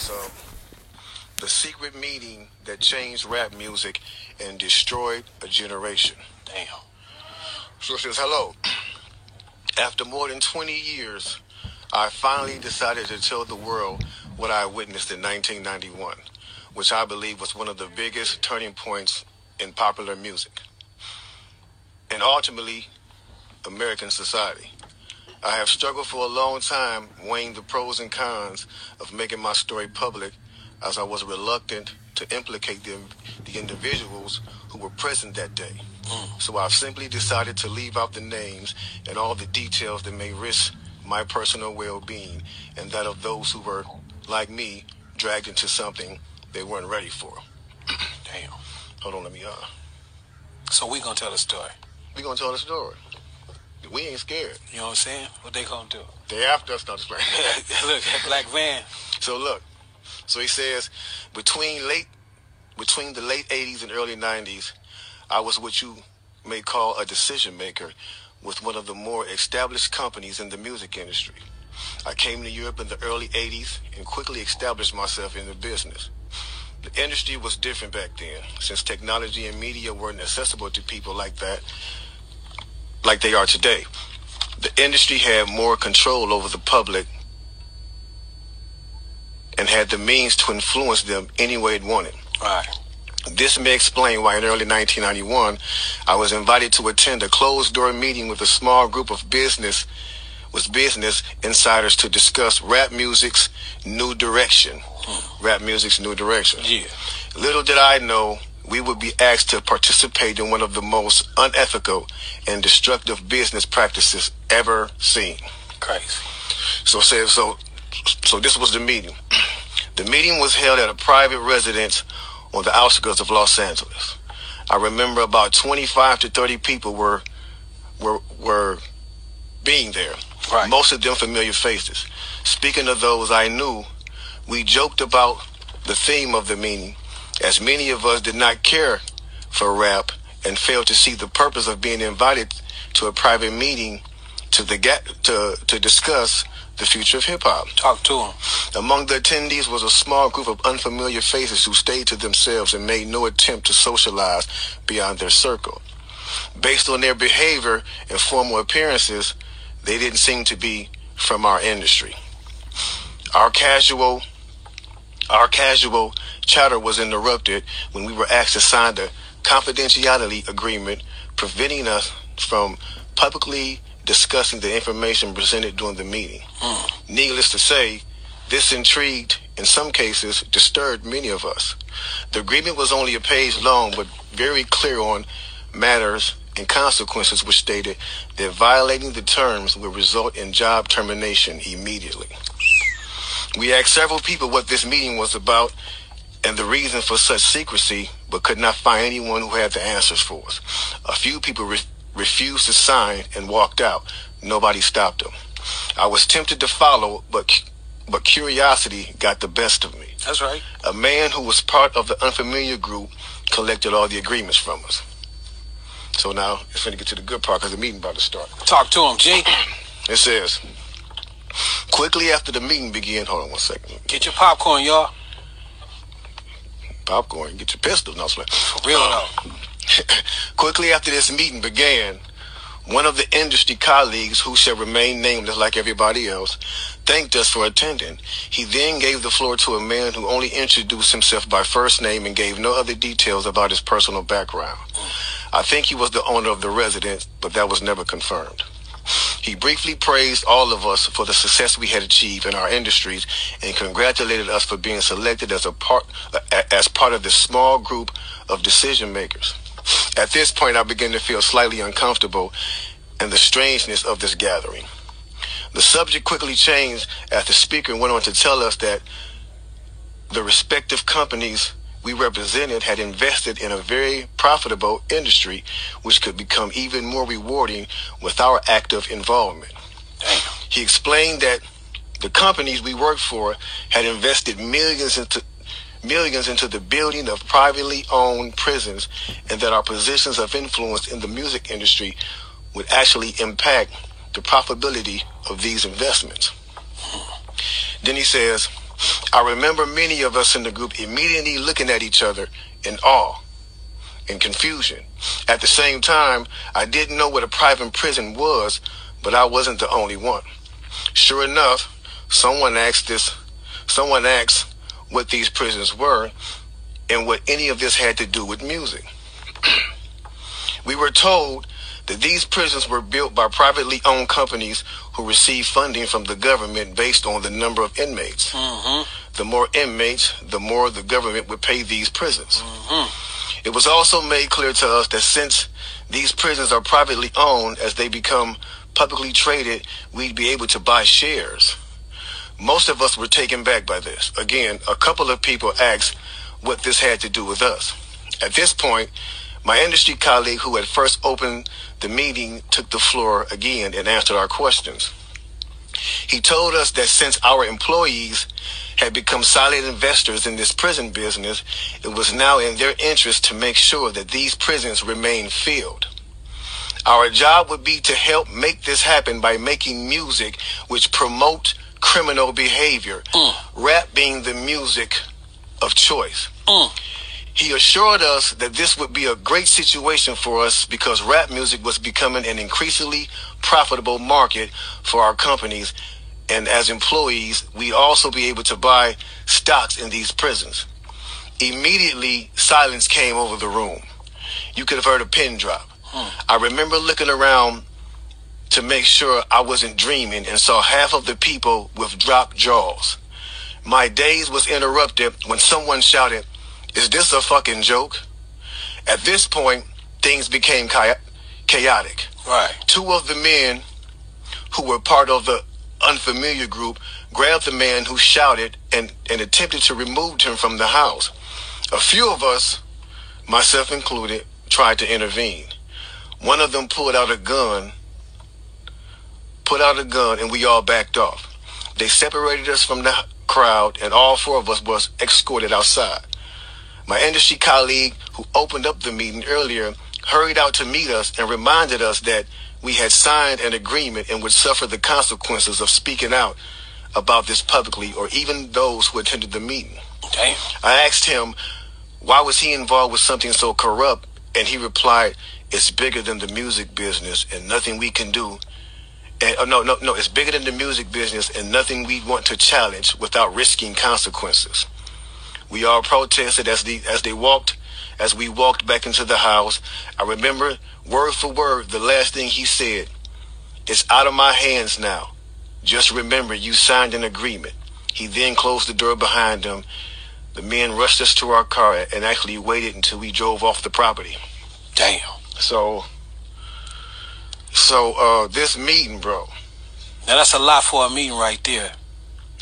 is uh, the secret meeting that changed rap music and destroyed a generation. Damn. So it says, hello. After more than 20 years, I finally decided to tell the world what I witnessed in 1991, which I believe was one of the biggest turning points in popular music and ultimately American society. I have struggled for a long time weighing the pros and cons of making my story public as I was reluctant to implicate the, the individuals who were present that day. So I've simply decided to leave out the names and all the details that may risk my personal well-being and that of those who were, like me, dragged into something they weren't ready for. Damn. Hold on, let me, uh, So we gonna tell the story. we gonna tell the story. We ain't scared. You know what I'm saying? What they gonna do? They after us, not just playing. Look, that black van. So look, so he says between late between the late 80s and early 90s, I was what you may call a decision maker with one of the more established companies in the music industry. I came to Europe in the early 80s and quickly established myself in the business. The industry was different back then, since technology and media weren't accessible to people like that, like they are today. The industry had more control over the public and had the means to influence them any way it wanted. Right. This may explain why in early 1991, I was invited to attend a closed-door meeting with a small group of business with business insiders to discuss rap music's new direction. Hmm. Rap music's new direction. Yeah. Little did I know we would be asked to participate in one of the most unethical and destructive business practices ever seen. Crazy. So said so so this was the meeting. The meeting was held at a private residence on the outskirts of Los Angeles. I remember about 25 to 30 people were were were being there. Right. Most of them familiar faces. Speaking of those I knew, we joked about the theme of the meeting as many of us did not care for rap and failed to see the purpose of being invited to a private meeting to the ga- to to discuss the future of hip hop. Talk to him. Among the attendees was a small group of unfamiliar faces who stayed to themselves and made no attempt to socialize beyond their circle. Based on their behavior and formal appearances, they didn't seem to be from our industry. Our casual our casual chatter was interrupted when we were asked to sign the confidentiality agreement preventing us from publicly discussing the information presented during the meeting. Hmm. Needless to say, this intrigued, in some cases, disturbed many of us. The agreement was only a page long, but very clear on matters and consequences, which stated that violating the terms would result in job termination immediately. We asked several people what this meeting was about and the reason for such secrecy, but could not find anyone who had the answers for us. A few people re- refused to sign and walked out. Nobody stopped them. I was tempted to follow, but but curiosity got the best of me. That's right. A man who was part of the unfamiliar group collected all the agreements from us. So now it's going to get to the good part because the meeting about to start. Talk to him, G. It says, quickly after the meeting began, hold on one second. Get your popcorn, y'all. Popcorn, get your pistol. No, For real though. Um, quickly after this meeting began, one of the industry colleagues, who shall remain nameless like everybody else, thanked us for attending. He then gave the floor to a man who only introduced himself by first name and gave no other details about his personal background. I think he was the owner of the residence, but that was never confirmed. He briefly praised all of us for the success we had achieved in our industries and congratulated us for being selected as a part as part of this small group of decision makers. At this point, I began to feel slightly uncomfortable and the strangeness of this gathering. The subject quickly changed as the speaker went on to tell us that the respective companies we represented had invested in a very profitable industry, which could become even more rewarding with our active involvement. He explained that the companies we worked for had invested millions into millions into the building of privately owned prisons and that our positions of influence in the music industry would actually impact the profitability of these investments. Then he says, I remember many of us in the group immediately looking at each other in awe and confusion. At the same time, I didn't know what a private prison was, but I wasn't the only one. Sure enough, someone asked this, someone asked what these prisons were and what any of this had to do with music. we were told that these prisons were built by privately owned companies who receive funding from the government based on the number of inmates. Mm-hmm. The more inmates, the more the government would pay these prisons. Mm-hmm. It was also made clear to us that since these prisons are privately owned, as they become publicly traded, we'd be able to buy shares. Most of us were taken back by this. Again, a couple of people asked what this had to do with us. At this point, my industry colleague who had first opened the meeting took the floor again and answered our questions. He told us that since our employees had become solid investors in this prison business, it was now in their interest to make sure that these prisons remain filled. Our job would be to help make this happen by making music which promote criminal behavior, Mm. rap being the music of choice. Mm. He assured us that this would be a great situation for us because rap music was becoming an increasingly profitable market for our companies. And as employees, we'd also be able to buy stocks in these prisons. Immediately, silence came over the room. You could have heard a pin drop. Hmm. I remember looking around to make sure I wasn't dreaming and saw half of the people with dropped jaws. My daze was interrupted when someone shouted, Is this a fucking joke? At this point, things became chaotic. Right. Two of the men who were part of the unfamiliar group grabbed the man who shouted and, and attempted to remove him from the house. A few of us, myself included, tried to intervene. One of them pulled out a gun, put out a gun, and we all backed off. They separated us from the crowd, and all four of us was escorted outside. My industry colleague who opened up the meeting earlier hurried out to meet us and reminded us that we had signed an agreement and would suffer the consequences of speaking out about this publicly or even those who attended the meeting. Damn. I asked him why was he involved with something so corrupt and he replied it's bigger than the music business and nothing we can do and oh, no no no it's bigger than the music business and nothing we want to challenge without risking consequences we all protested as the as they walked as we walked back into the house. I remember word for word the last thing he said it's out of my hands now. Just remember you signed an agreement. He then closed the door behind him. The men rushed us to our car and actually waited until we drove off the property. Damn. so so uh this meeting bro. Now that's a lot for a meeting right there.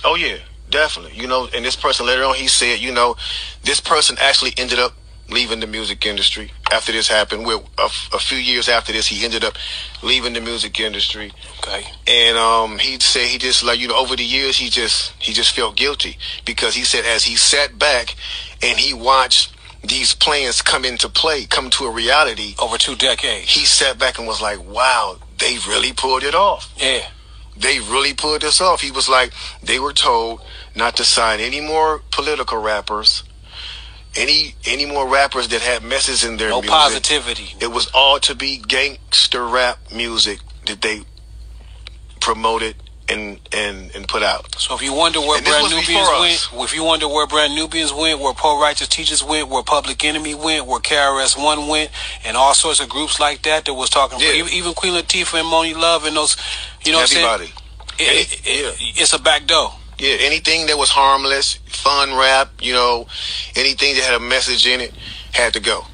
Oh yeah, definitely. You know, and this person later on he said, you know, this person actually ended up leaving the music industry after this happened. Well, a, a few years after this, he ended up leaving the music industry, Okay. and um, he said he just like you know over the years he just he just felt guilty because he said as he sat back and he watched these plans come into play, come to a reality, Over two decades. he sat back and was like, wow, they really pulled it off Yeah. They really pulled this off. He was like, they were told not to sign any more political rappers, any any more rappers that had messages in their music. No music. positivity. It was all to be gangster rap music that they promoted and and and put out. So if you wonder where And Brand Nubians went, if you wonder where Brand Nubians went, where Poor Righteous Teachers went, where Public Enemy went, where KRS One went, and all sorts of groups like that that was talking, Yeah. even, even Queen Latifah and Monie Love and those, you know, what I'm saying? Everybody. It, it, it, it's a back door. Yeah, anything that was harmless, fun rap, you know, anything that had a message in it had to go.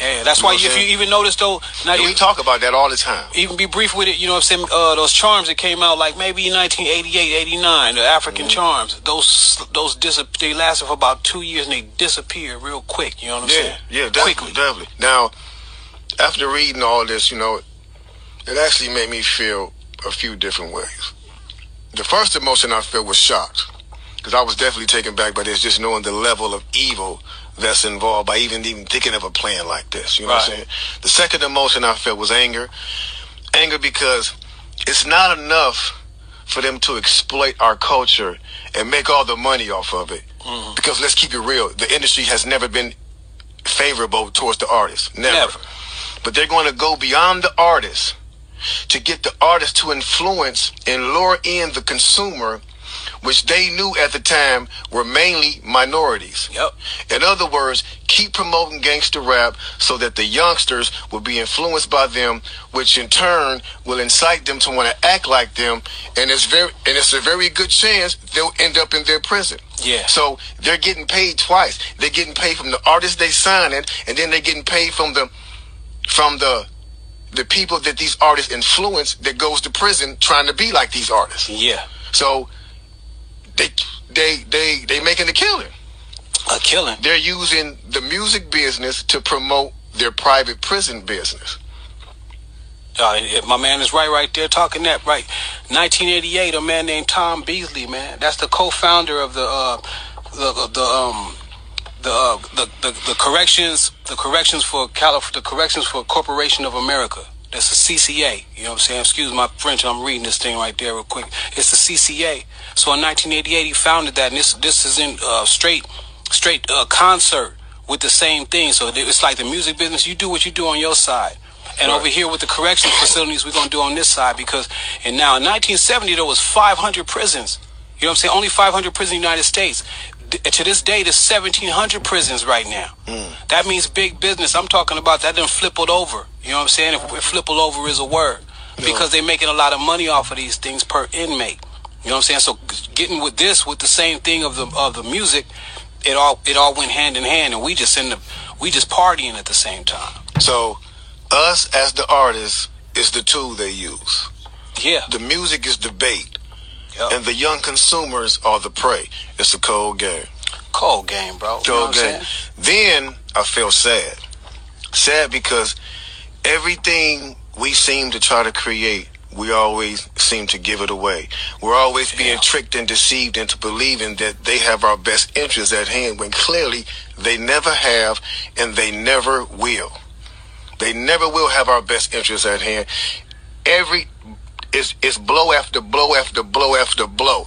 Yeah, that's You why know what I'm if you even notice though, now you we talk about that all the time. even be brief with it, you know what I'm saying? Uh, those charms that came out like maybe 1988, 89, the African Mm-hmm. charms, those those dis- they lasted for about two years and they disappeared real quick. You know what I'm Yeah, saying? yeah, definitely, quickly. definitely. Now, after reading all this, you know, it actually made me feel a few different ways. The first emotion I felt was shocked because I was definitely taken back by this, just knowing the level of evil that's involved by even even thinking of a plan like this. You know what I'm saying? The second emotion I felt was anger, anger because it's not enough for them to exploit our culture and make all the money off of it. Mm-hmm. Because let's keep it real, the industry has never been favorable towards the artist. Never. Never. But they're going to go beyond the artist to get the artist to influence and lure in the consumer, which they knew at the time were mainly minorities. Yep. In other words, keep promoting gangster rap so that the youngsters will be influenced by them, which in turn will incite them to want to act like them, and it's very and it's a very good chance they'll end up in their prison. Yeah. So they're getting paid twice. They're getting paid from the artist they signing, and then they're getting paid from the from the the people that these artists influence that goes to prison trying to be like these artists. Yeah. So they they they they making a killing. A killing. They're using the music business to promote their private prison business. Uh, my man is right, right there, talking that right. 1988, a man named Tom Beasley, man. That's the co-founder of the uh, the the um the, uh, the the the corrections the corrections for Calif- the corrections for Corporation of America. That's the CCA. You know what I'm saying? Excuse my French. I'm reading this thing right there real quick. It's the CCA. So in 1988, he founded that, and this this is in uh, straight straight uh, concert with the same thing. So it's like the music business. You do what you do on your side. And Right. over here with the corrections facilities, we're gonna do on this side because, and now in 1970 there was 500 prisons. You know what I'm saying? Only 500 prisons in the United States. To this day, there's 1,700 prisons right now. That means big business. I'm talking about that. Then flippled over. You know what I'm saying? If, if flippled over is a word, because they're making a lot of money off of these things per inmate. You know what I'm saying? So getting with this, with the same thing of the of the music, it all it all went hand in hand, and we just in the we just partying at the same time. So us as the artists is the tool they use. Yeah. The music is the bait. Yep. And the young consumers are the prey. It's a cold game. Cold game, bro. You know Cold game. Then I feel sad. Sad because everything we seem to try to create, we always seem to give it away. We're always being Yeah. tricked and deceived into believing that they have our best interests at hand when clearly they never have and they never will. They never will have our best interests at hand. Every it's it's blow after blow after blow after blow.